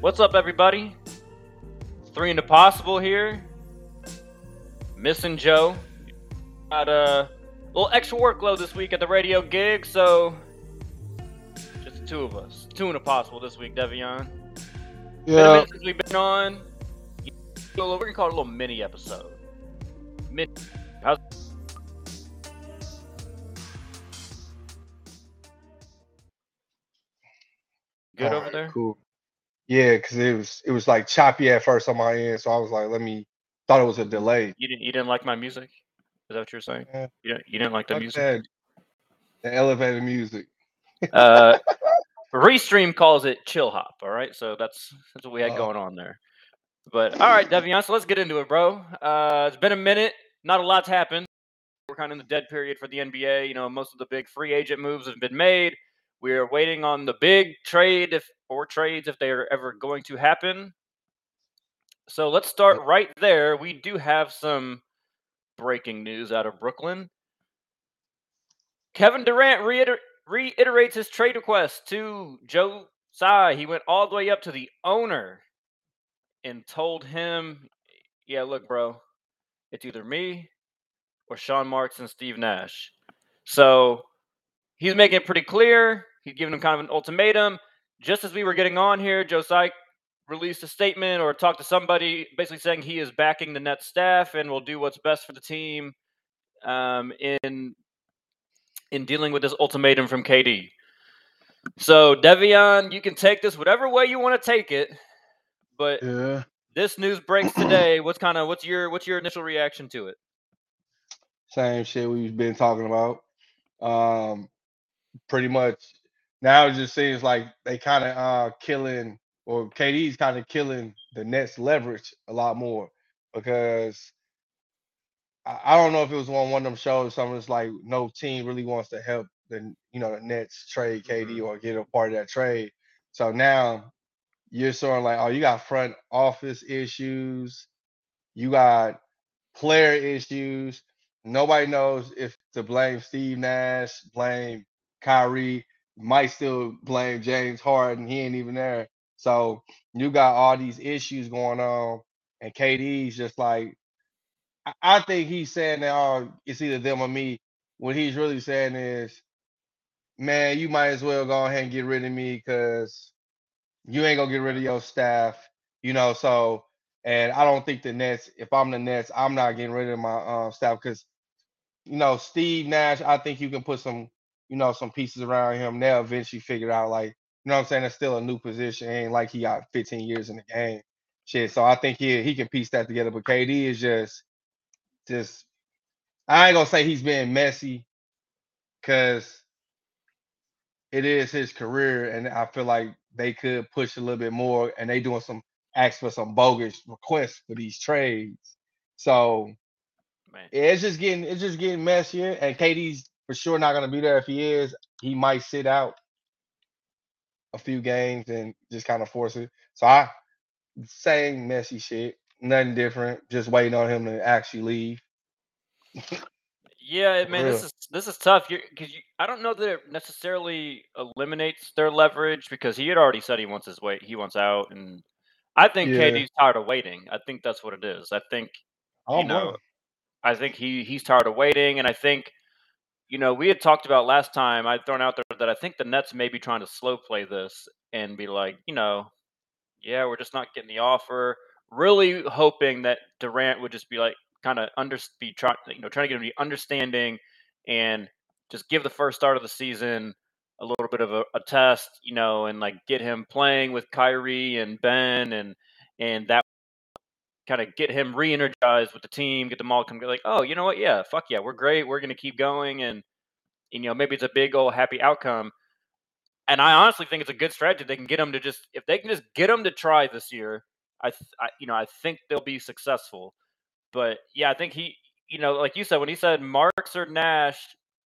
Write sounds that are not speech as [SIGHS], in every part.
What's up, everybody? Three into possible here. Missing Joe. Got a little extra workload this week at the radio gig, so just the two of us. Two into possible this week, Devion. Yeah, since we've been on. We're gonna call it a little mini episode. Mini. How's good over Alright, there? Cool. Yeah, because it was it was like choppy at first on my end, so I was like, let me thought it was a delay. You didn't you didn't like my music? Is that what you're saying? Yeah. You didn't, you didn't like the Fuck music? that. The elevated music. Uh, [LAUGHS] Restream calls it chill hop. All right, so that's that's what we had Oh. going on there. But all right, Devion, so let's get into it, bro. Uh, it's been a minute. Not a lot's happened. We're kind of in the dead period for the NBA. You know, most of the big free agent moves have been made. We are waiting on the big trade if or trades if they are ever going to happen. So let's start right there. We do have some breaking news out of Brooklyn. Kevin Durant reiter- reiterates his trade request to Joe Tsai. He went all the way up to the owner and told him, "Yeah, look, bro, it's either me or Sean Marks and Steve Nash." So he's making it pretty clear. He's giving him kind of an ultimatum. Just as we were getting on here, Joe Tsai released a statement or talked to somebody, basically saying he is backing the Nets staff and will do what's best for the team um, in in dealing with this ultimatum from KD. So, Devion, you can take this whatever way you want to take it, but Yeah. this news breaks today. What's kind of what's your what's your initial reaction to it? Same shit we've been talking about. Um, pretty much now it just seems like they kind of uh killing or KD's kind of killing the Nets leverage a lot more because I, I don't know if it was on one of them shows. That's like no team really wants to help the you know the Nets trade KD Mhm. or get a part of that trade. So now you're sort of like, oh, you got front office issues, you got player issues. Nobody knows if to blame Steve Nash, blame Kyrie, might still blame James Harden. He ain't even there. So you got all these issues going on, and KD's just like, I, think he's saying that oh, it's either them or me. What he's really saying is, man, you might as well go ahead and get rid of me because you ain't gonna get rid of your staff, you know. So, and I don't think the Nets. If I'm the Nets, I'm not getting rid of my um, staff because, you know, Steve Nash. I think you can put some, you know, some pieces around him. They'll eventually figure it out. Like, you know, what I'm saying it's still a new position. Ain't like he got 15 years in the game, shit. So I think he he can piece that together. But KD is just, just. I ain't gonna say he's being messy, cause it is his career, and I feel like they could push a little bit more, and they doing some ask for some bogus requests for these trades. So Man, it's just getting it's just getting messier, and KD's for sure not gonna be there. If he is, he might sit out a few games and just kind of force it. So I same messy shit, nothing different. Just waiting on him to actually leave. yeah, man, this is this is tough. Because you, I don't know that it necessarily eliminates their leverage because he had already said he wants his wait, he wants out, and I think Yeah, KD's tired of waiting. I think that's what it is. I think I you know. I think he he's tired of waiting, and I think you know we had talked about last time. I'd thrown out there that I think the Nets may be trying to slow play this and be like, you know, yeah, we're just not getting the offer. Really hoping that Durant would just be like, kind of under be trying, you know, trying to get him to be understanding and just give the first start of the season a little bit of a, a test, you know, and like get him playing with Kyrie and Ben and and that kind of get him re-energized with the team, get them all come like, oh, you know what? Yeah, fuck yeah, we're great. We're gonna keep going, and you know maybe it's a big old happy outcome. And I honestly think it's a good strategy. They can get them to just if they can just get them to try this year. I, I you know I think they'll be successful. But yeah, I think he you know like you said when he said Marks or Nash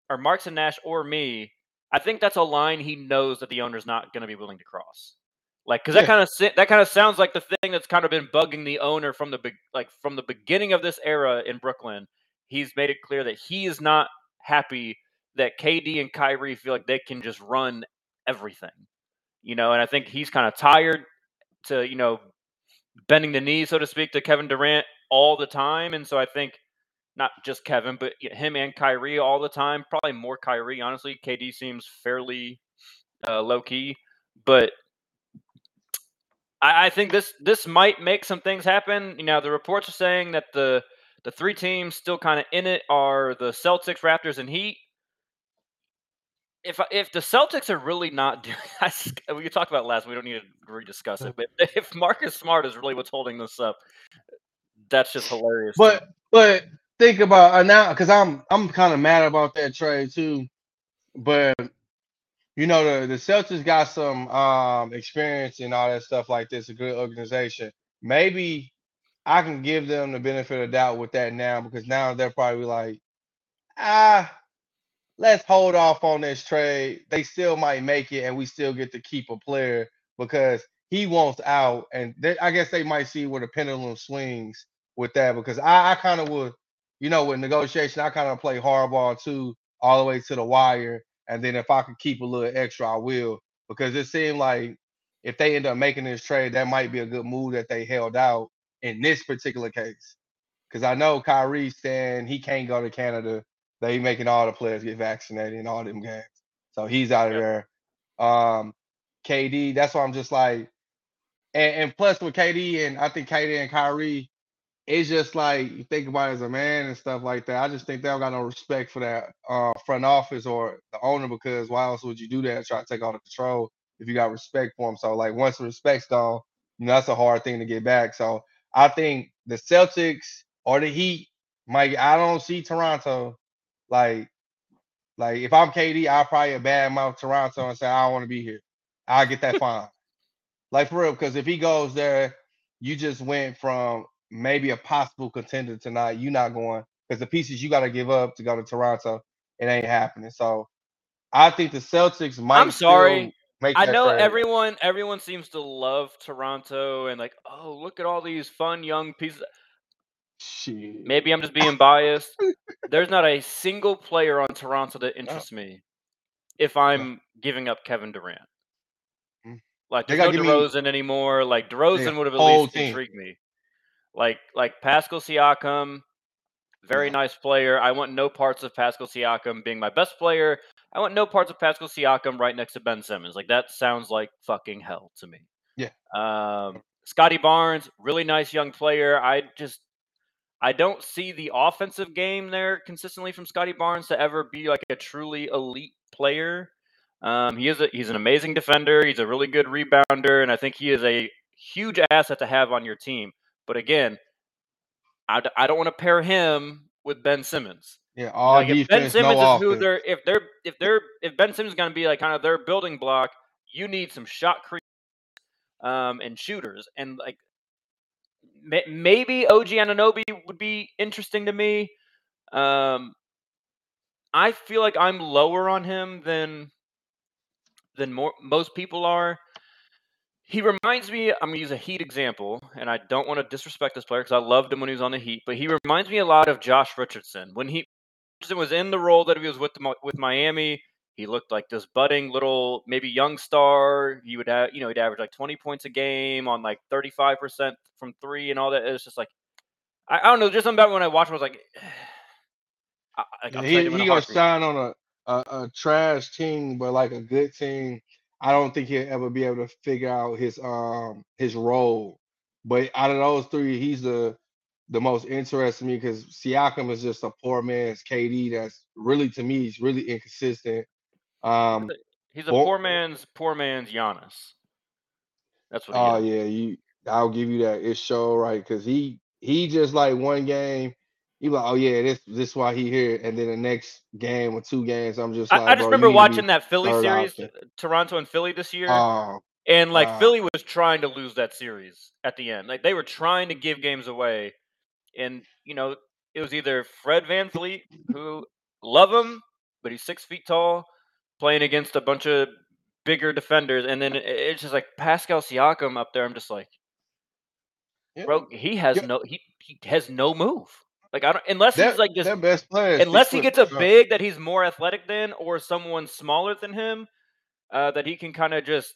or Marks and Nash or me, I think that's a line he knows that the owner's not going to be willing to cross. Like, because that kind of that kind of sounds like the thing that's kind of been bugging the owner from the big, like from the beginning of this era in Brooklyn. He's made it clear that he is not happy that KD and Kyrie feel like they can just run everything, you know. And I think he's kind of tired to you know bending the knee, so to speak, to Kevin Durant all the time, and so I think not just Kevin, but him and Kyrie all the time. Probably more Kyrie, honestly. KD seems fairly uh, low key, but I, I think this this might make some things happen. You know, the reports are saying that the the three teams still kind of in it are the Celtics, Raptors, and Heat. If if the Celtics are really not [LAUGHS] doing, we talked about last, we don't need to rediscuss it. But [LAUGHS] if Marcus Smart is really what's holding this up, that's just hilarious. But but think about uh, now because I'm I'm kind of mad about that trade too. But you know the the Celtics got some um experience and all that stuff like this, a good organization. Maybe I can give them the benefit of doubt with that now because now they're probably like, ah, let's hold off on this trade. They still might make it, and we still get to keep a player because he wants out. And they, I guess they might see where the pendulum swings with that because I, I kind of would, you know, with negotiation, I kind of play hardball too, all the way to the wire. And then if I could keep a little extra, I will because it seemed like if they end up making this trade, that might be a good move that they held out in this particular case. Because I know Kyrie saying he can't go to Canada. They making all the players get vaccinated in all them games. So he's out of there. Um, KD, that's why I'm just like, and, and plus with KD and I think KD and Kyrie, it's just like you think about it as a man and stuff like that. I just think they don't got no respect for that uh, front office or the owner because why else would you do that? Try to take all the control if you got respect for him. So like once the respect's gone, you know that's a hard thing to get back. So I think the Celtics or the Heat might. I don't see Toronto like like if I'm KD, I'll probably bad mouth Toronto and say I don't want to be here. I'll get that [LAUGHS] fine. like for real, because if he goes there, you just went from maybe a possible contender tonight. You're not going because the pieces you got to give up to go to Toronto, it ain't happening. So I think the Celtics might. I'm sorry. I know trade. everyone everyone seems to love Toronto and like, oh, look at all these fun young pieces. Shit. Maybe I'm just being [LAUGHS] biased. There's not a single player on Toronto that interests me if I'm giving up Kevin Durant. Mm. Like there's no DeRozan me, anymore. Like DeRozan would have at least intrigued me. Like like Pascal Siakam, very nice player. I want no parts of Pascal Siakam being my best player. I want no parts of Pascal Siakam right next to Ben Simmons. Like that sounds like fucking hell to me. Yeah. Um, Scottie Barnes, really nice young player. I just I don't see the offensive game there consistently from Scottie Barnes to ever be like a truly elite player. Um, he is a, he's an amazing defender. He's a really good rebounder, and I think he is a huge asset to have on your team. But again, I, I don't want to pair him with Ben Simmons. Yeah, all like defense, Ben Simmons no is who they're if they're if they're if Ben Simmons is going to be like kind of their building block, you need some shot creators um, and shooters, and like may, maybe OG Anunoby would be interesting to me. Um, I feel like I'm lower on him than than more most people are. He reminds me. I'm gonna use a Heat example, and I don't want to disrespect this player because I loved him when he was on the Heat. But he reminds me a lot of Josh Richardson when he Richardson was in the role that he was with the, with Miami. He looked like this budding little, maybe young star. He would have, you know, he'd average like 20 points a game on like 35% from three and all that. It's just like, I, I don't know, just something about when I watched him, I was like, [SIGHS] I, yeah, he, he gonna shine on a, a, a trash team, but like a good team. I don't think he'll ever be able to figure out his um his role. But out of those three, he's the the most interesting me because Siakam is just a poor man's KD. That's really to me, he's really inconsistent. Um, he's a poor man's poor man's Giannis. That's what. Oh yeah, you. I'll give you that. It's show right because he he just like one game. He like, oh yeah, this this is why he here, and then the next game or two games, I'm just like, I, I just remember watching that Philly series, option. Toronto and Philly this year. Oh, and like uh, Philly was trying to lose that series at the end. Like they were trying to give games away and you know it was either Fred VanVleet, who love him, but he's six feet tall, playing against a bunch of bigger defenders, and then it's just like Pascal Siakam up there. I'm just like, yeah. bro, he has yeah. no he he has no move. Like I don't unless that, he's like just best player. Unless he gets a big that he's more athletic than, or someone smaller than him, uh, that he can kind of just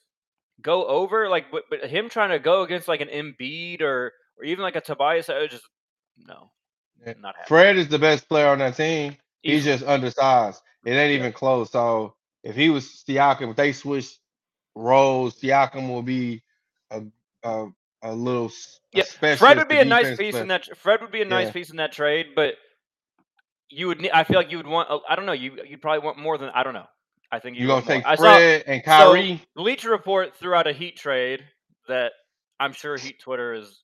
go over. Like, but, but him trying to go against like an Embiid or or even like a Tobias, I just no, Yeah. not happening. Fred is the best player on that team. He's just undersized. It ain't Yeah. even close. So if he was Siakam, if they switched roles, Siakam will be a a, a little Yeah, Fred would be a nice piece in that. Fred would be a nice Yeah. piece in that trade, but you would. need I feel like you would want. I don't know. You you'd probably want more than. I don't know. I think you You would gonna want more. take I saw Fred and so Kyrie? Bleacher Report threw out a Heat trade that I'm sure Heat Twitter is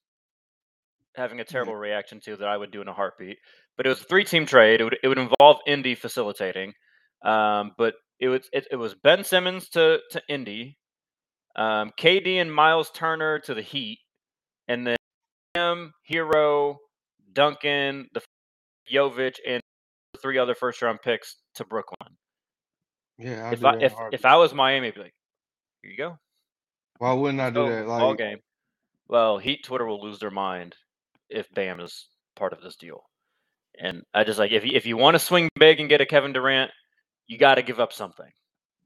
having a Yeah. terrible reaction to that I would do in a heartbeat. But it was a three team trade. It would it would involve Indy facilitating. Um, but it was it, it was Ben Simmons to to Indy, um, KD and Miles Turner to the Heat, and then him, Hero, Duncan, the Jovic, and three other first round picks to Brooklyn. Yeah, I'll If I if if. I was Miami, I'd be like, here you go. Why wouldn't I do that? Like, game. Well, Heat Twitter will lose their mind if Bam is part of this deal. And I just like if you, if you want to swing big and get a Kevin Durant, you got to give up something.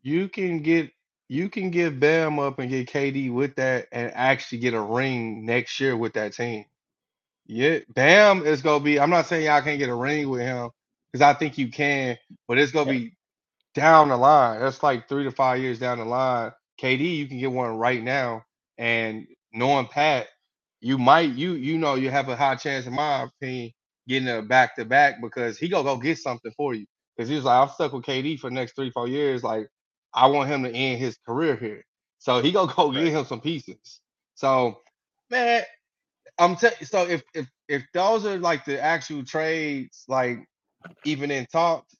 you can get you can give Bam up and get KD with that and actually get a ring next year with that team. Yeah, Bam is gonna be. I'm not saying y'all can't get a ring with him because I think you can, but it's gonna Yeah. be down the line. That's like three to five years down the line. KD, you can get one right now, and knowing Pat, you might you you know you have a high chance, in my opinion, getting a back to back because he gonna go get something for you. Because he's like, I'm stuck with KD for the next three four years. Like I want him to end his career here, so he gonna go Right. get him some pieces. So man, I'm telling so if if if those are like the actual trades, like even in talks,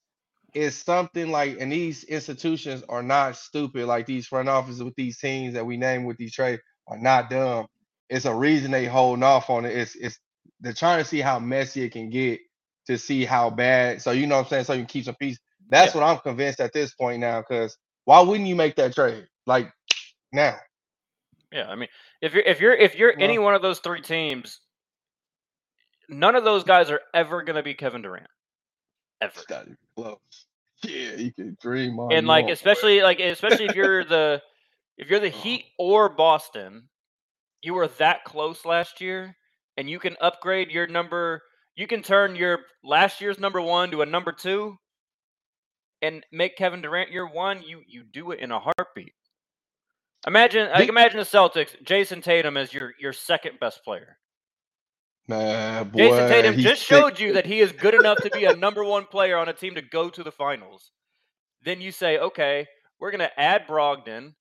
it's something like and these institutions are not stupid, like these front offices with these teams that we name with these trades are not dumb. It's a reason they holding off on it. It's it's they're trying to see how messy it can get to see how bad. So you know what I'm saying? So you can keep some peace. That's Yeah. what I'm convinced at this point now, because why wouldn't you make that trade? Like now. Yeah, I mean, if you're if you're if you're Well, any one of those three teams, none of those guys are ever going to be Kevin Durant. Ever. it's not even close. Yeah, you can dream all And like want, boy. especially like especially if you're the if you're the Oh. [LAUGHS] Heat or Boston, you were that close last year and you can upgrade your number you can turn your last year's number 1 to a number 2 and make Kevin Durant your 1, you you do it in a heartbeat. Imagine like imagine the Celtics, Jayson Tatum as your your second best player. man, Jayson Tatum just sick. showed you that he is good enough to be a number 1 player on a team to go to the finals. Then you say, "Okay, we're going to add Brogdon.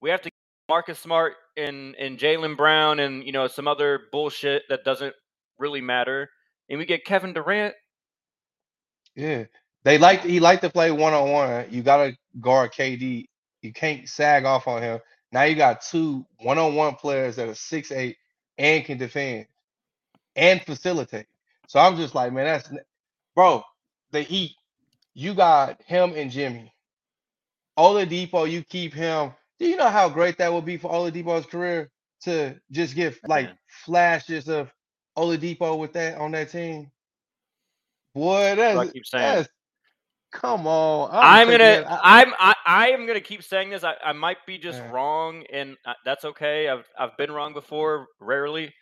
We have to get Marcus Smart and and Jaylen Brown and you know some other bullshit that doesn't really matter, and we get Kevin Durant. Yeah, they like he like to play one on one. You gotta guard KD. You can't sag off on him. Now you got two one on one players that are six eight and can defend and facilitate. So I'm just like, man, that's bro. The Heat, you got him and Jimmy. Oladipo, you keep him. Do you know how great that would be for Oladipo's career to just get like flashes of Oladipo with that on that team? Boy, That's what I keep saying. that's come on. I'm taking gonna, I- I'm, I, I am gonna keep saying this. I, I might be just Yeah. wrong, and uh, that's okay. I've, I've been wrong before, rarely,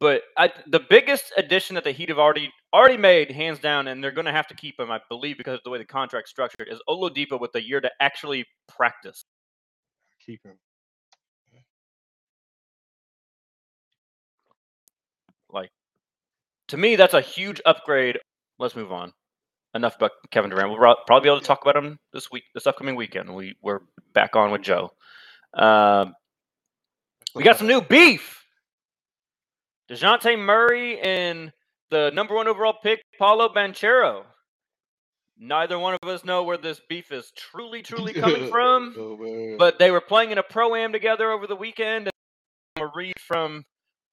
but I, the biggest addition that the Heat have already, already made, hands down, and they're gonna have to keep him, I believe, because of the way the contract's structured, is Oladipo with the year to actually practice. keep him. Like, to me, that's a huge upgrade. Let's move on. Enough about Kevin Durant. We'll probably be able to talk about him this week, this upcoming weekend. We we're back on with Joe. Um, we got some new beef. Dejounte Murray and the number one overall pick, Paolo Banchero. Neither one of us know where this beef is truly, truly [LAUGHS] coming from. Oh. But they were playing in a pro am together over the weekend. And I'm gonna read from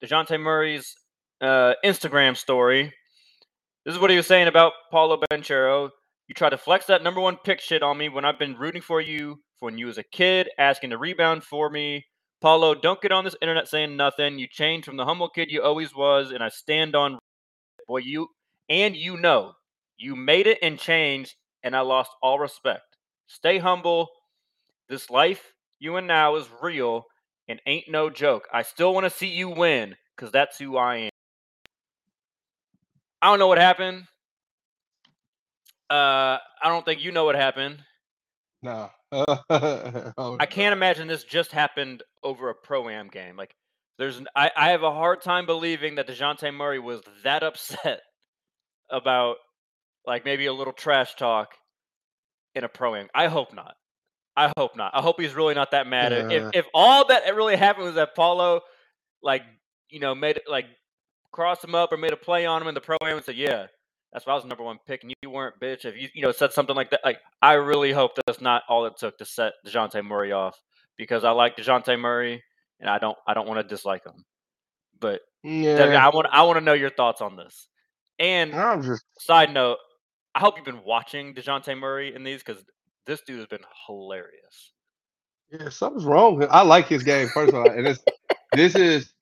Dejounte Murray's uh, Instagram story. This is what he was saying about Paolo Banchero. You try to flex that number one pick shit on me when I've been rooting for you for when you was a kid, asking to rebound for me. Paolo, don't get on this internet saying nothing. You changed from the humble kid you always was, and I stand on boy you and you know you made it and changed, and I lost all respect. Stay humble. This life you and now is real, and ain't no joke. I still want to see you win because that's who I am. I don't know what happened. Uh, I don't think you know what happened. No. [LAUGHS] oh, I can't imagine this just happened over a pro am game. Like, there's, I, I have a hard time believing that Dejounte Murray was that [LAUGHS] upset about, like, maybe a little trash talk in a pro am. I hope not. I hope not. I hope he's really not that mad. Uh, if if all that really happened was that Paolo, like, you know, made like crossed him up or made a play on him in the pro am and said, "Yeah, that's why I was the number one pick, and you weren't, bitch." If you you know said something like that, like I really hope that's not all it took to set Dejounte Murray off because I like Dejounte Murray and I don't I don't want to dislike him. But yeah. I want I want to know your thoughts on this. And I'm just side note, I hope you've been watching Dejounte Murray in these because this dude has been hilarious. Yeah, something's wrong. I like his game personally, and it's this is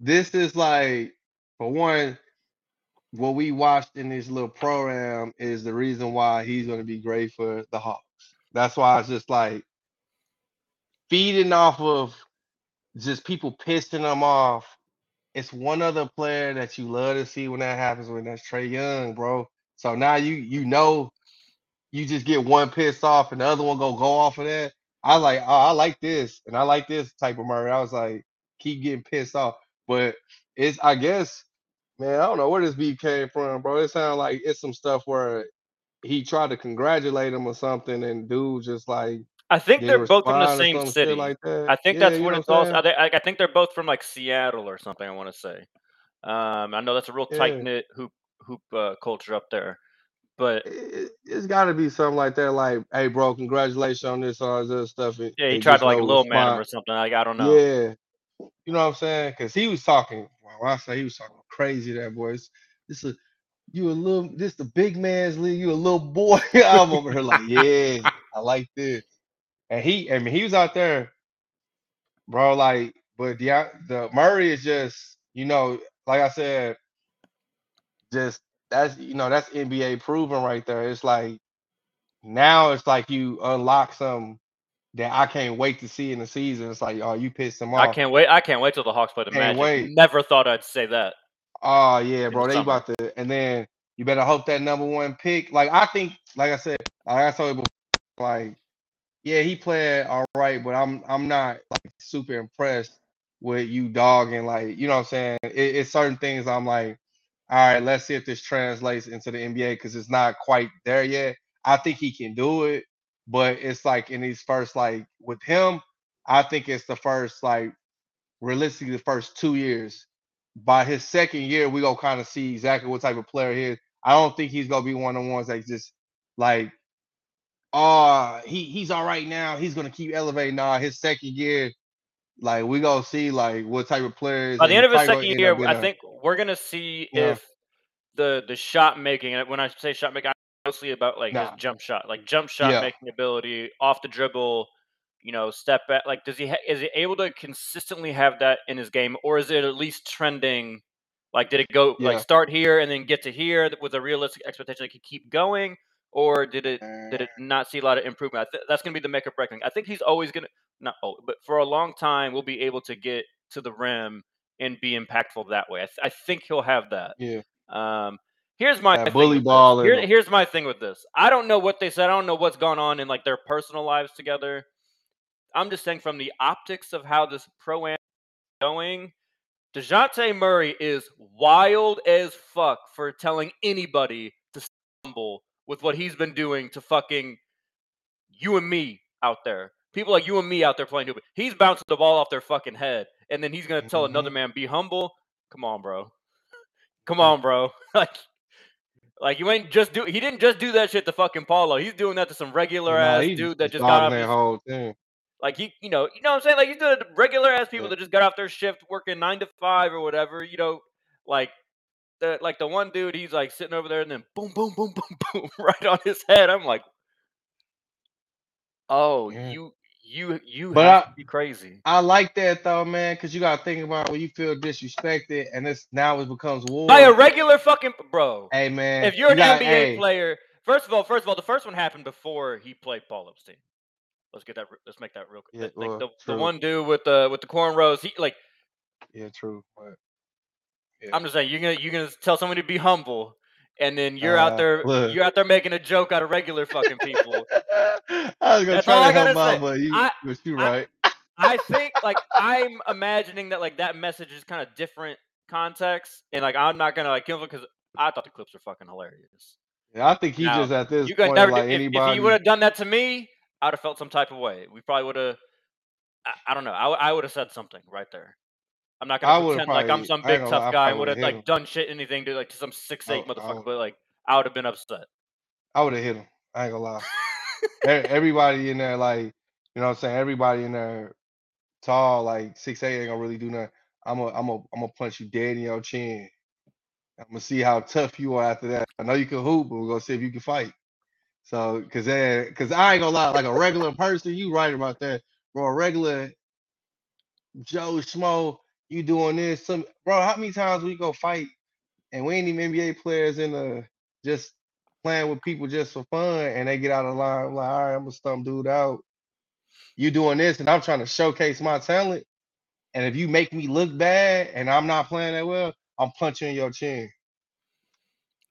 this is like for one, what we watched in this little program is the reason why he's going to be great for the Hawks. That's why it's just like feeding off of just people pissing them off. It's one other player that you love to see when that happens when that's Trae Young, bro. So now you you know you just get one pissed off and the other one go go off of that. I like oh, I like this and I like this type of murder. I was like keep getting pissed off, but it's I guess man I don't know where this beef came from, bro. It sounds like it's some stuff where he tried to congratulate him or something, and dude just like I think they're both from the same city. Like that. I think yeah, that's what it's all. I, I think they're both from like Seattle or something. I want to say. Um, I know that's a real tight knit hoop hoop uh, culture up there, but it, has got to be something like that. Like, hey, bro, congratulations on this, all this stuff. And, yeah, he tried to like a little man or something. Like, I don't know. Yeah, you know what I'm saying? Because he was talking. I say he was talking crazy. That boy. This is you a little. This the big man's league. You a little boy. [LAUGHS] I'm over here like, yeah, I like this. And he, I mean, he was out there, bro. Like, but the the Murray is just, you know, like I said, just that's you know that's NBA proven right there. It's like now it's like you unlock some that I can't wait to see in the season. It's like, oh, you pissed them off. I can't wait. I can't wait till the Hawks play the can't Magic. Wait. Never thought I'd say that. Oh yeah, bro. They about to, and then you better hope that number one pick. Like I think, like I said, like I told you before, like yeah, he played all right, but I'm I'm not like super impressed with you dogging. Like you know what I'm saying? It, it's certain things I'm like, all right, let's see if this translates into the NBA because it's not quite there yet. I think he can do it, but it's like in these first like with him, I think it's the first like realistically the first two years. By his second year, we gonna kind of see exactly what type of player he is. I don't think he's gonna be one of the ones that just like oh, he he's all right now. He's gonna keep elevating. Nah, his second year, like we gonna see like what type of players. By the end of his second year, I think we're gonna see yeah. if the the shot making. And when I say shot making, mostly about like nah. his jump shot, like jump shot yeah. making ability, off the dribble. You know, step back. Like, does he ha- is he able to consistently have that in his game, or is it at least trending? Like, did it go yeah. like start here and then get to here with a realistic expectation that he could keep going? or did it did it mm. not see a lot of improvement? Th- that's going to be the make or break thing. I think he's always going to not oh, but for a long time we'll be able to get to the rim and be impactful that way. I, th- I think he'll have that. Yeah. Um, here's my bully ball. Here, here's my thing with this. I don't know what they said. I don't know what's gone on in like their personal lives together. I'm just saying from the optics of how this pro am going. Dejounte Murray is wild as fuck for telling anybody to stumble with what he's been doing to fucking you and me out there. People like you and me out there playing stupid. He's bouncing the ball off their fucking head, and then he's gonna tell mm-hmm. another man, "Be humble." Come on, bro. Come on, bro. [LAUGHS] like, like you ain't just do. He didn't just do that shit to fucking Paolo. He's doing that to some regular ass dude that just got off. That whole thing. Like he, you know, you know what I'm saying? Like he's doing it to regular ass people yeah. that just got off their shift working nine to five or whatever. You know, like the like the one dude, he's like sitting over there, and then boom, boom, boom, boom, [LAUGHS] boom, right on his head. I'm like, oh, yeah. you, you, you but have I, to be crazy. I like that though, man, because you got to think about when you feel disrespected, and this now it becomes war by a regular fucking bro. Hey, man, if you're you an got, NBA hey. player, first of all, first of all, the first one happened before he played Paul Epstein. Let's get that. Let's make that real. Yeah, quick. like well, the, the one dude with the with the cornrows. He like. Yeah, true. But Yeah. I'm just saying you're gonna you're gonna tell somebody to be humble, and then you're out Uh, there look. you're out there making a joke out of regular fucking people. [LAUGHS] I was gonna That's try I to help gotta out, say. but you, I- but you I- right. I [LAUGHS] think like I'm imagining that like that message is kind of different context, and like I'm not gonna like give it because I thought the clips were fucking hilarious. Yeah, I think he Now, just at this You point never like if, if anybody. he would have done that to me, I'd have felt some type of way. We probably would have. I, I don't know. I, I would have said something right there. I'm not gonna pretend like I'm some big gonna lie, tough guy and would have like him. done shit anything to like to some six eight motherfucker, but like I would have been upset. I would have hit him. I ain't gonna lie. [LAUGHS] Everybody in there, like, you know what I'm saying? Everybody in there tall, like six eight ain't gonna really do nothing. I'm gonna I'm gonna I'm gonna punch you dead in your chin. I'm gonna see how tough you are after that. I know you can hoop, but we're gonna see if you can fight. So, cause then, cause I ain't gonna lie, like a regular person, you right about that, bro. A regular Joe Schmo, you doing this? Some bro, how many times we go fight and we ain't even NBA players in the just playing with people just for fun, and they get out of line. I'm like, all right, I'm gonna stump dude out. You doing this, and I'm trying to showcase my talent. And if you make me look bad, and I'm not playing that well, I'm punching your chin.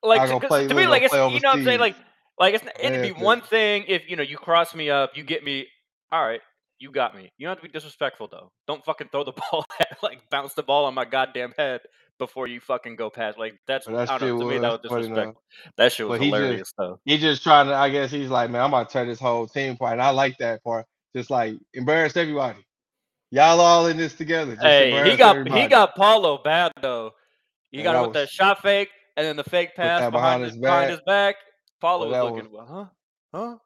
like to, play- to me, like it's you know what I'm saying, like like it's it'd Yeah, be 'cause- one thing if you know you cross me up, you get me. All right, you got me. You don't have to be disrespectful though. Don't fucking throw the [LAUGHS] ball at like bounce the ball on my goddamn head before you fucking go past. Like that's But that I don't know. To me, that was that's disrespectful. That shit was But he just- hilarious though. He just trying to. I guess he's like, man, I'm about to turn this whole team apart. And I like that part. Just like embarrass everybody. Y'all all in this together. Just Hey, he got everybody. he got Paolo bad though. He got him with that shot fake and then the fake pass behind, behind his, his behind back. his back. Paolo Well, was looking, huh? Huh?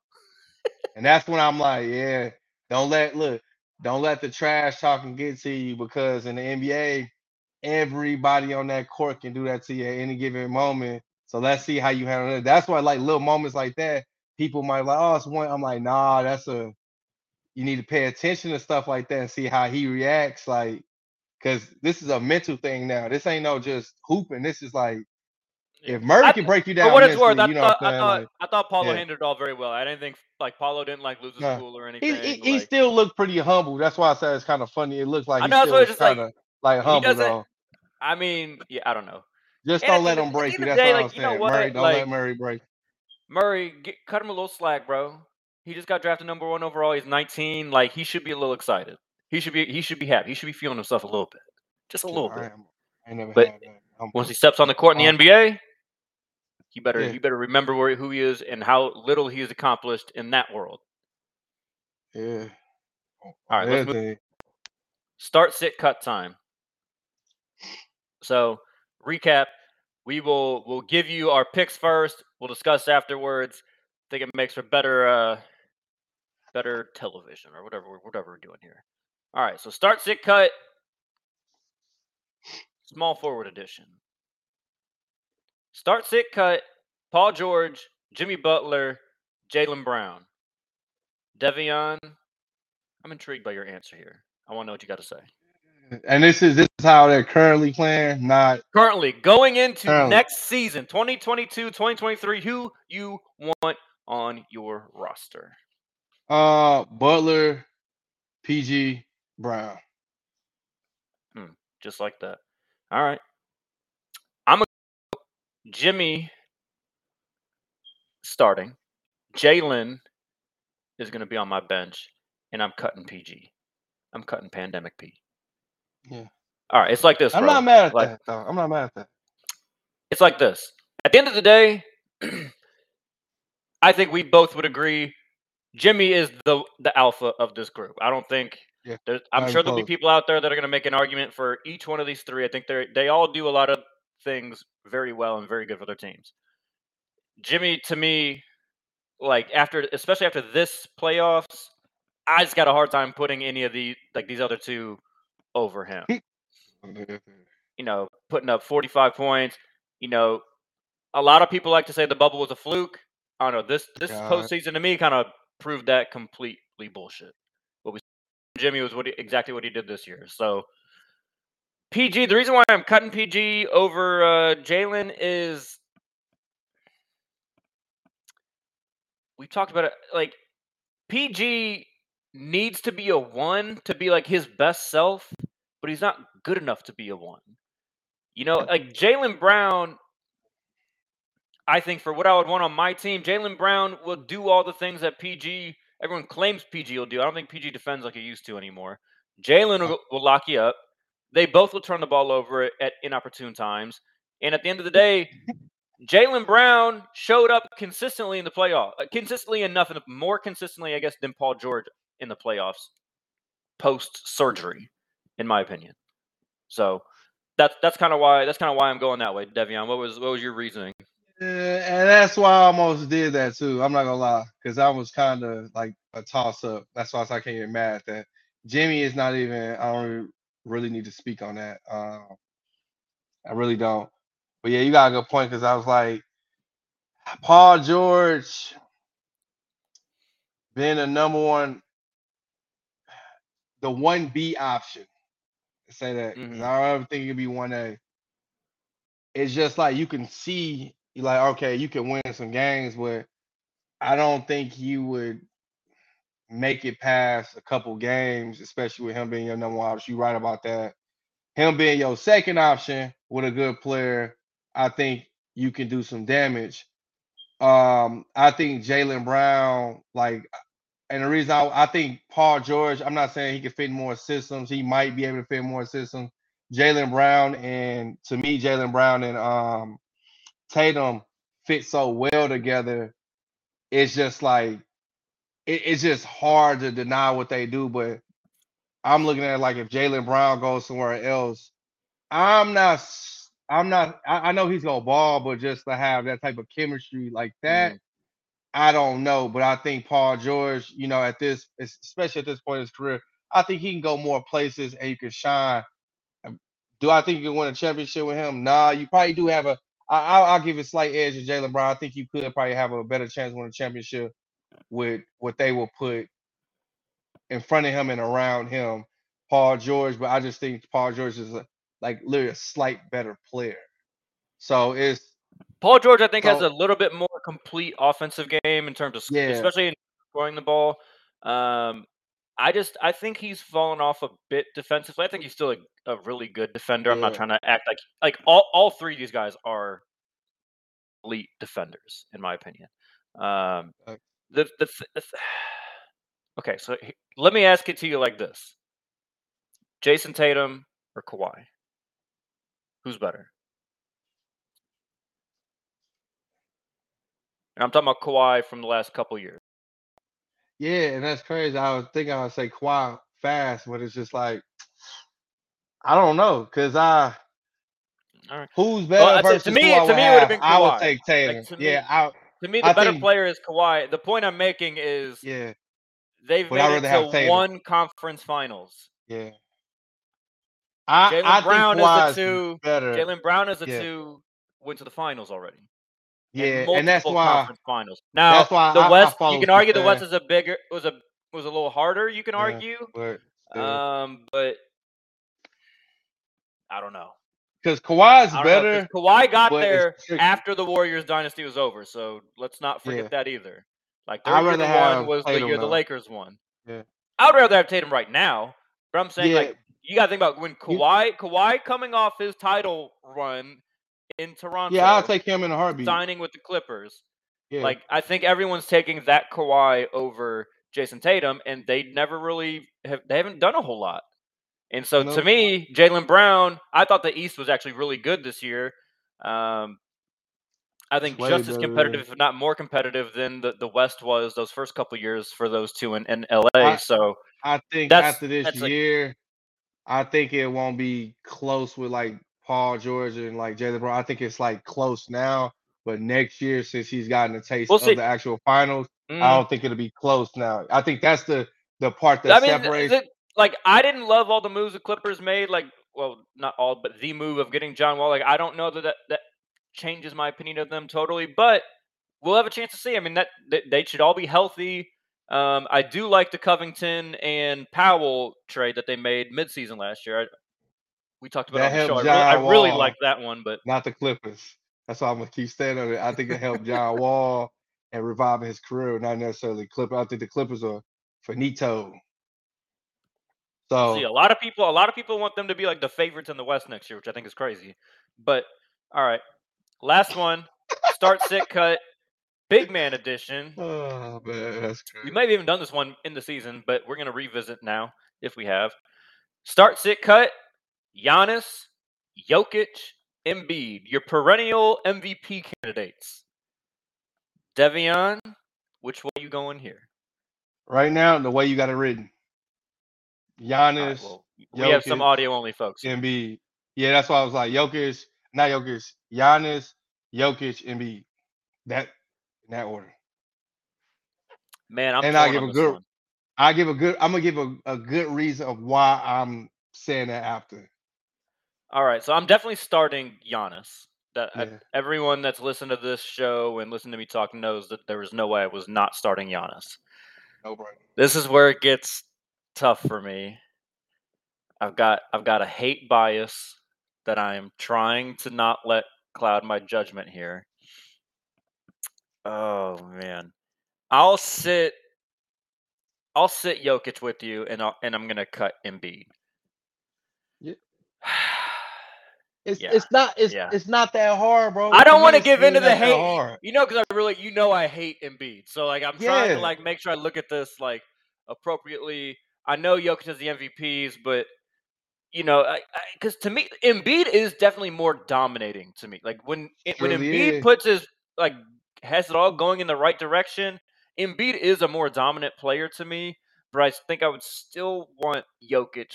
And that's when I'm like, yeah, don't let look, don't let the trash talking get to you because in the NBA, everybody on that court can do that to you at any given moment. So let's see how you handle it. That's why like little moments like that, people might like, oh, it's one. I'm like, nah, that's a you need to pay attention to stuff like that and see how he reacts. Like, cause this is a mental thing now. This ain't no just hooping. This is like if Murray I can break you down, what it's worth, I you know thought I thought saying? I thought Paolo yeah. handled it all very well. I didn't think like Paolo didn't like lose his No. cool or anything. he, he, he still looked pretty humble. That's why I said it's kind of funny. It looked like I know, still why was it's just kind of like he humble though. I mean, yeah, I don't know. Just and don't let him break you. That's day, all I'm like, saying. Murray, don't like- let Murray break. Murray, get, cut him a little slack, bro. He just got drafted number one overall. He's 19. Like he should be a little excited. He should be he should be happy. He should be feeling himself a little bit, just a little bit. am- I ain't never But had that. I'm- Once he steps on the court in the NBA, he better yeah. he better remember where who he is and how little he has accomplished in that world. yeah. All right, let's move- start sit cut time so recap we will we'll give you our picks first we'll discuss afterwards I think it makes for better uh better television or whatever we're- whatever we're doing here all right so start sit cut small forward edition start sit cut paul george jimmy butler jaylen brown devion i'm intrigued by your answer here i want to know what you got to say And this is this is how they're currently playing. Not currently going into Currently. next season 2022 2023 who you want on your roster uh Butler, PG, Brown. Hmm, just like that all right i'm a jimmy starting jaylen is going to be on my bench and i'm cutting pg i'm cutting pandemic p Yeah. all right it's like this I'm bro. not mad at Like- that though. I'm not mad at that. it's like this. At the end of the day, [CLEARS THROAT] I think we both would agree Jimmy is the the alpha of this group. I don't think Yeah, I'm sure there'll be people out there that are going to make an argument for each one of these three. I think they they all do a lot of things very well and very good for their teams. Jimmy to me like after especially after this playoffs, I just got a hard time putting any of the like these other two over him oh, you know, putting up 45 points. You know, a lot of people like to say the bubble was a fluke. I don't know. This this God. postseason to me kind of proved that completely bullshit. What we Jimmy was what he, exactly what he did this year. So PG, the reason why I'm cutting PG over uh, Jaylen is we talked about it. Like PG needs to be a one to be like his best self, but he's not good enough to be a one. You know, like Jaylen Brown, I think for what I would want on my team, Jaylen Brown will do all the things that PG, everyone claims PG will do. I don't think PG defends like he used to anymore. Jaylen will, will lock you up. They both will turn the ball over at inopportune times. And at the end of the [LAUGHS] day, Jaylen Brown showed up consistently in the playoff, uh, consistently enough, and more consistently, I guess, than Paul George in the playoffs post surgery, in my opinion. So that's that's kind of why that's kind of why I'm going that way, Devion. What was what was your reasoning? Yeah, and that's why I almost did that too. I'm not gonna lie, because I was kind of like a toss up. That's why I can't get mad at that. Jimmy is not even. I don't really need to speak on that. Um, I really don't. But yeah, you got a good point because I was like, Paul George being the number one, the one B option. Say that Mhm. I don't ever think it could be one A. It's just like you can see, like, okay, you can win some games, but I don't think you would make it past a couple games, especially with him being your number one option. You're right about that. Him being your second option with a good player, I think you can do some damage. Um, I think Jaylen Brown, like, and the reason I, I think Paul George, I'm not saying he can fit more systems. He might be able to fit more systems. Jaylen Brown and to me, Jaylen Brown and um Tatum fit so well together. It's just like it, it's just hard to deny what they do. But I'm looking at it like if Jaylen Brown goes somewhere else, I'm not. I'm not. I, I know he's gonna ball, but just to have that type of chemistry like that, Mhm. I don't know. But I think Paul George, you know, at this, especially at this point in his career, I think he can go more places and you can shine. Um, Do I think you can win a championship with him? Nah, you probably do have a. I, I'll, I'll give a slight edge to Jaylen Brown. I think you could probably have a better chance winning a championship with what they will put in front of him and around him, Paul George. But I just think Paul George is a, like literally a slight better player. So it's Paul George, I think, has a little bit more complete offensive game in terms of, Yeah. especially in scoring the ball. Um, I just, I think he's fallen off a bit defensively. I think he's still a, a really good defender. I'm not trying to act like like all all three of these guys are elite defenders, in my opinion. Um, Okay. The the, the [SIGHS] okay, so he- let me ask it to you like this: Jayson Tatum or Kawhi? Who's better? And I'm talking about Kawhi from the last couple years. yeah, and that's crazy. I was thinking I would say Kawhi fast, but it's just like I don't know because I All right. who's better I'd versus to me- who I to would me, it would've have. been I would take Tatum. me- yeah, I To me, the I better think- player is Kawhi. The point I'm making is yeah they've made it to Tatum. one conference finals. yeah. I, Jaylen I Brown think is the two. better. Jaylen Brown is a Yeah. two went to the finals already. yeah, multiple and that's why conference finals. Now that's why the I- I West, follow you can argue the West is a bigger was a was a little harder. You can Yeah. argue, but um, but I don't know. Because Kawhi's don't know, better. Kawhi got there after the Warriors dynasty was over, so let's not forget Yeah. that either. Like their year the one was the Tatum, year the. Lakers won. Yeah. I would rather have Tatum right now, but I'm saying Yeah. like you got to think about when You- Kawhi Kawhi coming off his title run in Toronto, Yeah, I'll take him in a heartbeat. signing with the Clippers. Yeah. Like I think everyone's taking that Kawhi over Jayson Tatum, and they never really have. They haven't done a whole lot. And so to me, Jaylen Brown, I thought the East was actually really good this year. Um, I think way just as competitive, if not more competitive, than the, the West was those first couple years for those two in, in LA. I- so I think after this that's like- year, I think it won't be close with like Paul George and like Jaylen Brown. I think it's like close now, but next year, since he's gotten a taste We'll of the actual finals, mm, I don't think it'll be close now. I think that's the the part that I mean, separates. th- like I didn't love all the moves the Clippers made. Like, well, not all, but the move of getting John Wall. Like, I don't know that that, that changes my opinion of them totally, but we'll have a chance to see. I mean, that, that they should all be healthy. Um, I do like the Covington and Powell trade that they made midseason last year. I, we talked about That it on the show. I really, really like that one, but not the Clippers. That's why I'm gonna keep staying on it. I think it helped John [LAUGHS] Wall and reviving his career, not necessarily Clippers. I think the Clippers are finito. So See, a lot of people, a lot of people want them to be like the favorites in the West next year, which I think is crazy. But all right, last one, start sit cut, big man edition. oh man, that's We may have even done this one in the season, but we're gonna revisit now if we have. Start sit cut, Giannis, Jokic, Embiid, your perennial MVP candidates. Devion, which way you going here? Right now, the way you got it written, All right, Giannis, well, we have some audio only folks. Embiid. Yeah, that's why I was like Jokic, not Jokic, Giannis, Jokic, Embiid. That in that order. Man, I'm And I give a good one. I give a good I'm gonna give a, a good reason of why I'm saying that after. All right, so I'm definitely starting Giannis. That I- everyone that's listened to this show and listened to me talk knows that there was no way I was not starting Giannis. No brainer. This is where it gets tough for me. I've got I've got a hate bias that I am trying to not let cloud my judgment here. Oh man. I'll sit I'll sit Jokic with you and I'll, and I'm gonna cut Embiid. Yeah. [SIGHS] It's Yeah, it's not it's yeah. it's not that hard, bro. I don't want to give into the hate. You know, because I really, you know, I hate Embiid. So like, I'm trying to like make sure I look at this like appropriately. I know Jokic has the MVPs, but you know, because to me, Embiid is definitely more dominating to me. Like when it, when Embiid puts his like has it all going in the right direction, Embiid is a more dominant player to me. But I think I would still want Jokic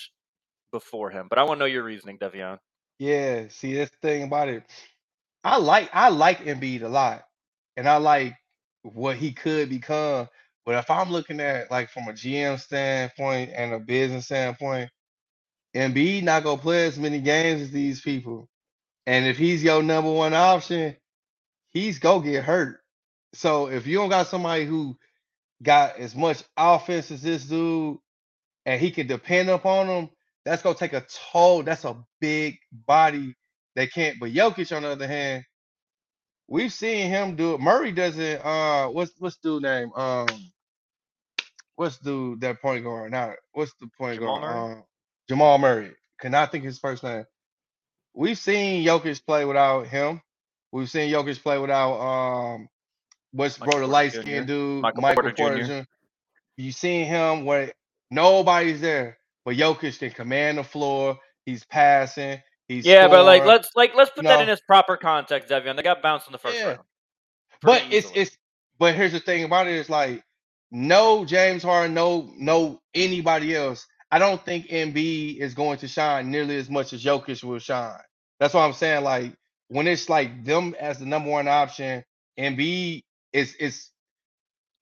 before him. But I want to know your reasoning, Devion. Yeah, see that's the thing about it. I like I like Embiid a lot, and I like what he could become. But if I'm looking at like from a GM standpoint and a business standpoint, Embiid not gonna play as many games as these people. And if he's your number one option, he's gonna get hurt. So if you don't got somebody who got as much offense as this dude, and he can depend upon him, that's gonna take a toll. That's a big body. They can't. But Jokic, on the other hand, we've seen him do it. Murray doesn't. Uh, what's what's dude name? Um, what's dude that point guard? Now, what's the point Jamal guard? Murray? Um, Jamal Murray. Cannot think his first name. We've seen Jokic play without him. We've seen Jokic play without um, what's Michael bro the light skinned dude, Michael Michael, Porter Porter, Jr.. Jr. You seen him where nobody's there, but Jokic can command the floor. He's passing. He's Yeah, but like let's like let's put that in No. its proper context, Devion. They got bounced in the first Yeah. round. But pretty it's it's but here's the thing about it is like no James Harden, no no anybody else. I don't think Embiid is going to shine nearly as much as Jokic will shine. That's what I'm saying. Like when it's like them as the number one option, Embiid is is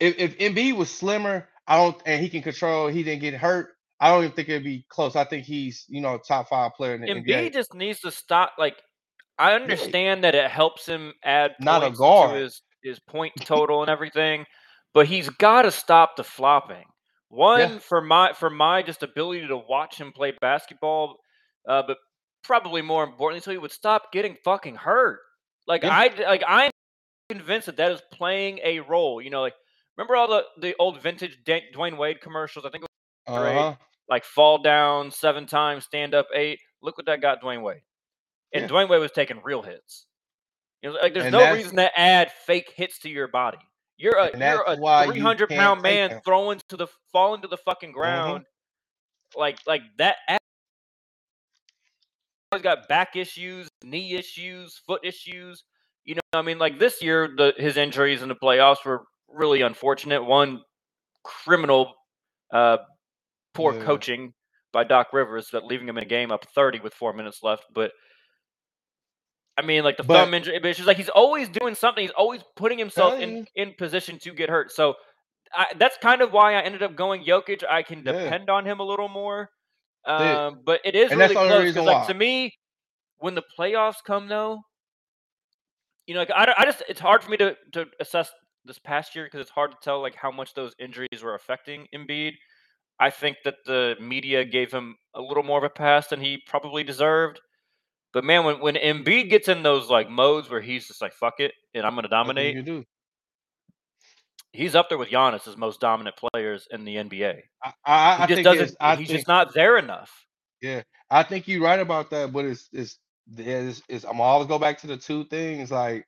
if if Embiid was slimmer, I don't and he can control, he didn't get hurt. I don't even think it'd be close. I think he's you know top five player in the game. Embiid NBA. just needs to stop. Like, I understand that it helps him add Not a points guard. to his his point [LAUGHS] total and everything, but he's got to stop the flopping. One for my for my just ability to watch him play basketball, uh, but probably more importantly, so he would stop getting fucking hurt. Like Yeah. I like I'm convinced that that is playing a role. You know, like remember all the the old vintage Dwyane Wade commercials? I think it was Uh huh. Like fall down seven times, stand up eight. Look what that got Dwyane Wade. And Yeah. Dwyane Wade was taking real hits. You know, like there's And no reason to add fake hits to your body. You're a you're a 300 can't pound man throwing to the falling to the fucking Mm-hmm. ground. Like like that. He's got back issues, knee issues, foot issues. You know, I mean, like this year, the his injuries in the playoffs were really unfortunate. One criminal, uh, poor Yeah. coaching by Doc Rivers, that leaving him in a game up 30 with four minutes left. But I mean, like the But- thumb injury, but it's just like he's always doing something. He's always putting himself Telling in, in position to get hurt. So I, that's kind of why I ended up going Jokic. I can Yeah. depend on him a little more. Um, but it is And really close like, to me, when the playoffs come, though, you know, like I, I just it's hard for me to to assess this past year because it's hard to tell like how much those injuries were affecting Embiid. I think that the media gave him a little more of a pass than he probably deserved. But man, when when Embiid gets in those like modes where he's just like fuck it and I'm gonna dominate, you do. he's up there with Giannis as most dominant players in the NBA. I, I, He I just doesn't. I he's think just not there enough. yeah, I think you're right about that, but it's it's it's, it's I'm always go back to the two things like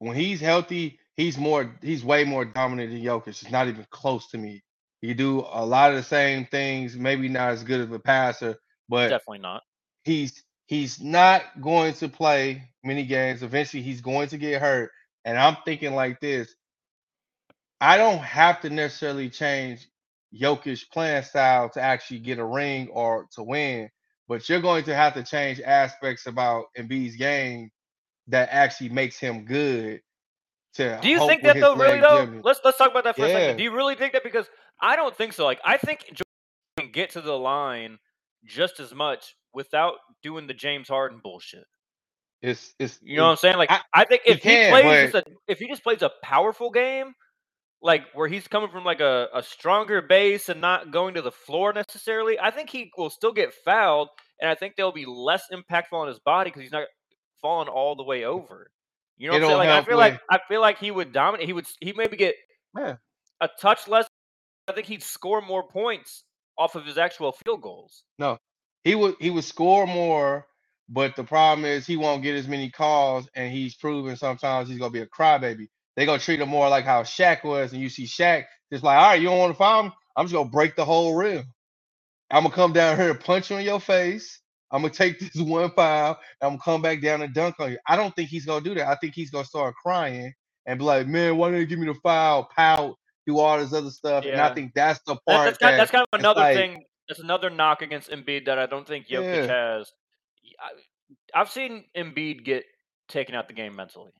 when he's healthy, he's more he's way more dominant than Jokic. It's not even close to me. He do a lot of the same things, maybe not as good of a passer, but Definitely not. he's he's not going to play many games. Eventually, he's going to get hurt. And I'm thinking like this: I don't have to necessarily change Jokic playing style to actually get a ring or to win, but you're going to have to change aspects about Embiid's game that actually makes him good. To Do you think that though? Really though? Let's let's talk about that for a second. Do you really think that? Because I don't think so. Like I think Joel can get to the line just as much without doing the James Harden bullshit. It's it's You know what I'm saying? Like I- I, think if he can, plays just a, if he just plays a powerful game, like where he's coming from like a, a stronger base and not going to the floor necessarily, I think he will still get fouled, and I think they'll be less impactful on his body because he's not falling all the way over. You know what I'm saying? Like I feel like I feel like he would dominate. He would he maybe get Yeah. a touch less. I think he'd score more points off of his actual field goals. No, he would he would score more, but the problem is he won't get as many calls, and he's proven sometimes he's gonna be a crybaby. They gonna treat him more like how Shaq was, and you see Shaq just like, all right, you don't want to foul me? I'm just gonna break the whole rim. I'm gonna come down here and punch you in your face. I'm gonna take [LAUGHS] this one foul, and I'm gonna come back down and dunk on you. I don't think he's gonna do that. I think he's gonna start crying and be like, man, why didn't you give me the foul? Pout, do all this other stuff, and I think that's the part that's, kind, that that's kind of another like- thing. That's another knock against Embiid that I don't think Jokic Yeah. has. I, I've seen Embiid get taken out the game mentally.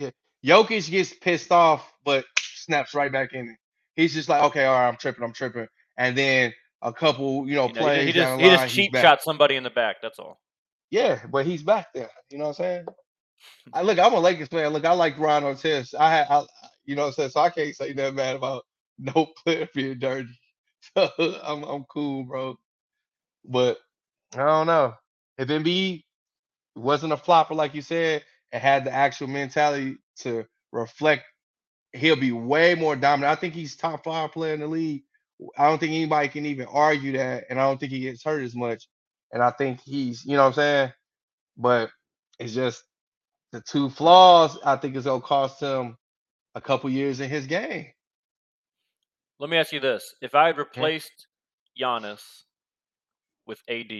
Yeah. Jokic gets pissed off, but snaps right back in it. He's just like, okay, all right, I'm tripping, I'm tripping, and then a couple, you know, You know, plays he, he down just the he line, just cheap shot somebody in the back. That's all. Yeah, but he's back there. You know what I'm saying? [LAUGHS] I look, I'm a Lakers fan. Look, I like Ron Artest. I had, I, you know what I'm saying. So I can't say nothing bad about [LAUGHS] no player being dirty. So [LAUGHS] I'm, I'm cool, bro. But I don't know if Embiid wasn't a flopper like you said and had the actual mentality to reflect, he'll be way more dominant. I think he's top five player in the league. I don't think anybody can even argue that, and I don't think he gets hurt as much. And I think he's, you know what I'm saying? But it's just the two flaws. I think is gonna cost him a couple years in his game. Let me ask you this: If I had replaced Giannis with AD,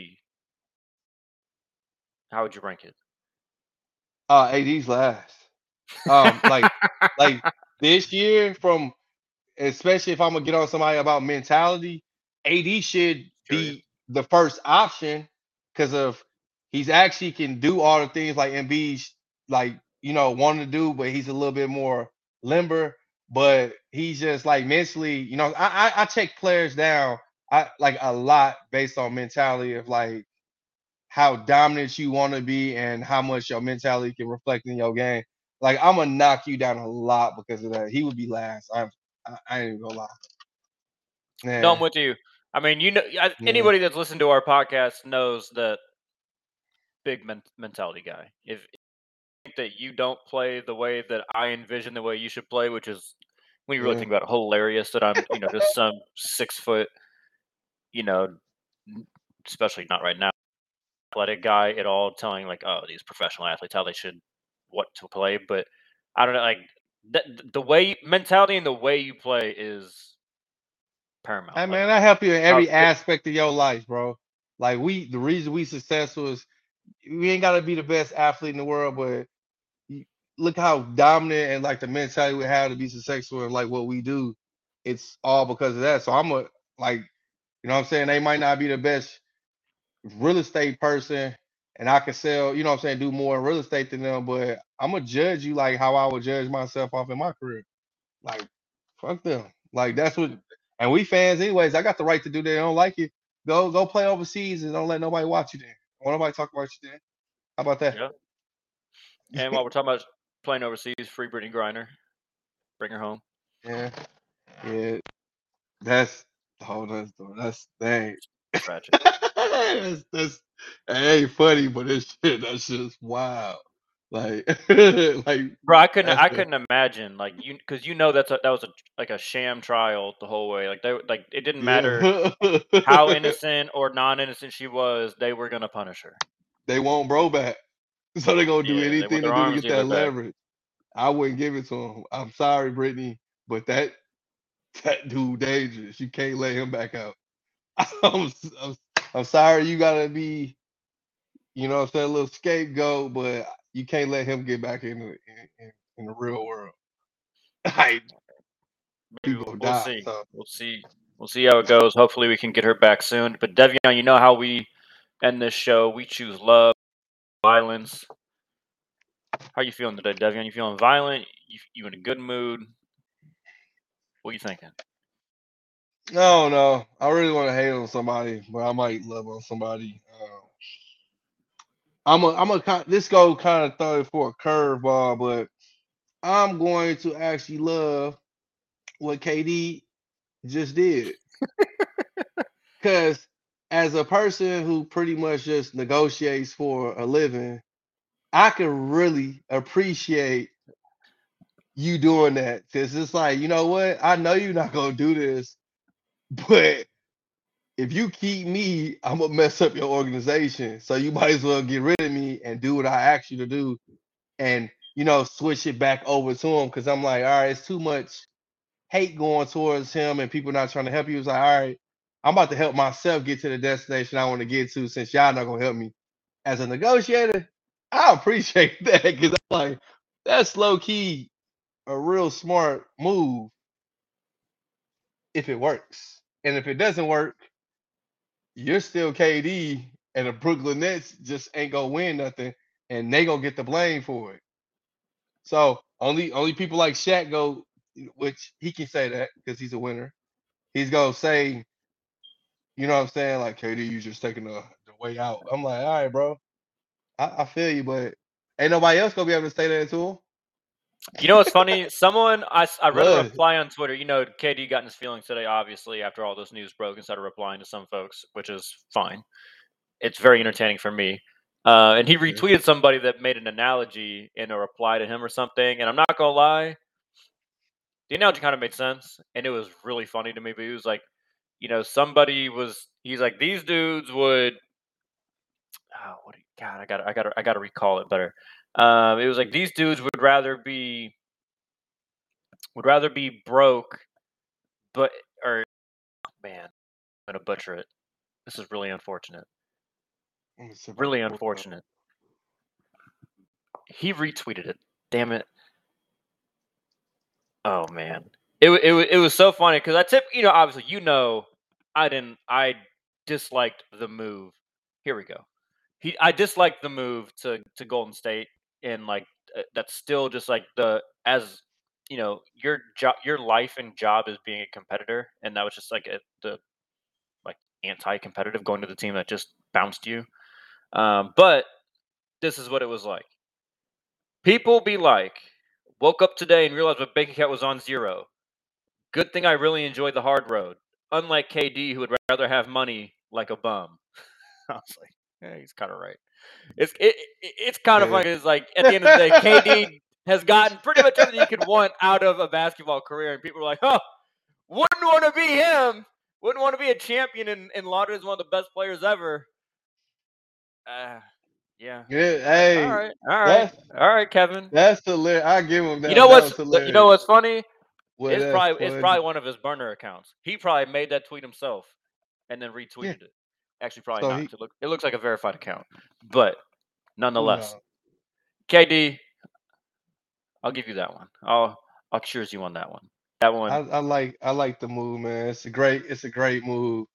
how would you rank it? Uh, AD's last. Um, like, like [LAUGHS] this year, from especially if I'm gonna get on somebody about mentality, AD should be the first option because of he's actually can do all the things like Embiid like you know wanting to do, but he's a little bit more limber. But he's just like mentally, you know, I I, I check players down I like a lot based on mentality of like how dominant you want to be and how much your mentality can reflect in your game. Like I'm gonna knock you down a lot because of that. He would be last. I'm, I, I ain't even gonna lie. Yeah. No, I'm with you. I mean, you know, I, Yeah. anybody that's listened to our podcast knows that big men- mentality guy. If that you don't play the way that I envision the way you should play, which is when you really Yeah. think mm. about it, hilarious that I'm, you know, just [LAUGHS] some six foot, you know, especially not right now, athletic mm. guy at all, telling like, oh, these professional athletes how they should what to play, but I don't know, like mm. th- th- the way mentality and the way you play is paramount. Hey Like, man, I help you in every aspect of your life, bro. Like we, the reason we successful is we ain't gotta be the best athlete in the world, but look how dominant and like the mentality we have to be successful and like what we do. It's all because of that. So I'm a like, you know what I'm saying? They might not be the best real estate person, and I can sell, you know what I'm saying, do more in real estate than them, but I'm gonna judge you like how I would judge myself off in my career. Like, fuck them. Like that's what and we fans, anyways. I got the right to do that. I don't like it. Go go play overseas and don't let nobody watch you there. Don't nobody talk about you there. How about that? Yeah. [LAUGHS] And while we're talking about playing overseas, free Brittney Griner, bring her home. Yeah. Yeah. That's oh that's [LAUGHS] that's dang. Tragic. that's that's it ain't funny, but it's shit. That's just wow. Like, [LAUGHS] like, bro, I couldn't, I the- couldn't imagine like you, because you know that's a, that was a like a sham trial the whole way. Like they, like it didn't matter yeah. how [LAUGHS] innocent or non-innocent she was, they were gonna punish her. they want bro back, [LAUGHS] so they're gonna do Yeah, they anything to do to get that leverage. I wouldn't give it to him. I'm sorry, Brittney, but that [LAUGHS] that dude dangerous. You can't let him back out. [LAUGHS] I'm, I'm, I'm sorry you gotta be, you know, what I'm saying a little scapegoat, but you can't let him get back in the in, in, the real world. Like Maybe you we'll, we'll die. see. So We'll see. We'll see how it goes. Hopefully, we can get her back soon. But Devion, you know how we end this show. We choose love, violence. How are you feeling today, Devion? You feeling violent? You, you in a good mood? What you thinking? I don't know. I really want to hate on somebody, but I might love on somebody. Um, I'm a, I'm a ki- this go kind of throw it for a curveball, but I'm going to actually love what KD just did. [LAUGHS] Because as a person who pretty much just negotiates for a living, I can really appreciate you doing that. Because it's like, you know what? I know you're not to do this, [LAUGHS] but if you keep me, I'm to mess up your organization. So you might as well get rid of me and do what I asked you to do and, you know, switch it back over to him. Because I'm like, all right, it's too much hate going towards him and people not trying to help you. It's like, all right, I'm about to help myself get to the destination I want to get to since y'all not gonna help me. As a negotiator, I appreciate [LAUGHS] that because I'm like, that's low key a real smart move if it works. And if it doesn't work, you're still KD and the Brooklyn Nets just ain't gonna win nothing and they gonna get the blame for it. So only only people like Shaq go, which he can say that because he's a winner. He's gonna say, you know what I'm saying, like KD, you just taking the, the way out. I'm like, all right, bro. I, I feel you, but ain't nobody else gonna be able to say that to him. You know what's funny? Someone I, I read a reply on Twitter. You know, KD got in his feelings today, obviously, after all this news broke, and started replying to some folks, which is fine. It's very entertaining for me. Uh, and he retweeted somebody that made an analogy in a reply to him or something. And I'm not gonna lie, the analogy kind of made sense, and it was really funny to me. But he was like, you know, somebody was. He's like, these dudes would. Oh, what? God, I got, I got, I got to recall it better. Um, it was like these dudes would rather be would rather be broke, but or man, I'm gonna butcher it. This is really unfortunate. Let me see if I Really can pull it up. unfortunate. He retweeted it. Damn it. Oh man, it it it was so funny because I tip. You know, obviously, you know, I didn't. I disliked the move. Here we go. He, I disliked the move to to Golden State, and like uh, that's still just like the as you know your job, your life and job is being a competitor, and that was just like a, the like anti-competitive going to the team that just bounced you. Um, but this is what it was like. People be like, woke up today and realized my bank account was on zero. Good thing I really enjoyed the hard road. Unlike KD, who would rather have money like a bum. [LAUGHS] I was like, yeah, he's kind of right. It's it, it- it's kind of Yeah. funny. It's like at the end of the day, KD [LAUGHS] has gotten pretty much everything he could want out of a basketball career, and people are like, "Oh, wouldn't want to be him. Wouldn't want to be a champion and, and lauded as one of the best players ever." Uh, yeah. Yeah, hey, all right, all right, all right, Kevin. that's hilarious. I give him that. You know that what's you know what's funny? Well, it's probably it's probably one of his burner accounts. He probably made that tweet himself and then retweeted it. Actually, probably So not. he- It, look, it looks like a verified account, but nonetheless? KD, I'll give you that one. I'll I'll cheers you on that one. That one I, I like I like the move, man. It's a great it's a great move.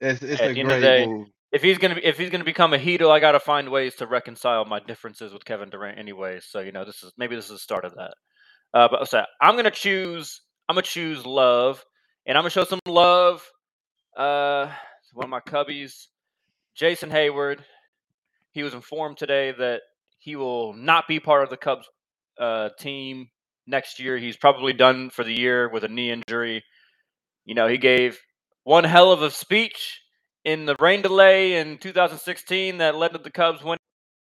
It's it's At a the end of the great day, move. if he's gonna if he's gonna become a Hedo, I gotta find ways to reconcile my differences with Kevin Durant anyway. So you know, this is maybe this is the start of that. Uh, but so I'm gonna choose. I'm gonna choose love, and I'm gonna show some love. Uh, one of my cubbies, Jason Heyward. He was informed today that he will not be part of the Cubs uh, team next year. He's probably done for the year with a knee injury. You know, he gave one hell of a speech in the rain delay in 2016 that led to the Cubs winning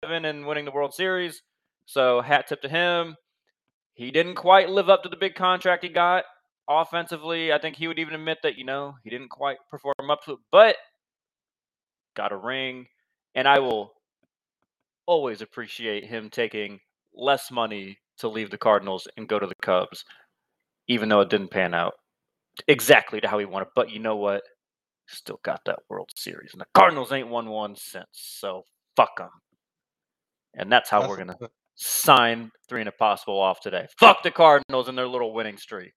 and winning the World Series. So hat tip to him. He didn't quite live up to the big contract he got offensively. I think he would even admit that, you know, he didn't quite perform up to it, but got a ring. And I will always appreciate him taking less money to leave the Cardinals and go to the Cubs, even though it didn't pan out exactly to how he wanted. But you know what? Still got that World Series, and the Cardinals ain't won one since. So fuck them. And that's how That's we're gonna [LAUGHS] sign three and a possible off today. Fuck the Cardinals and their little winning streak.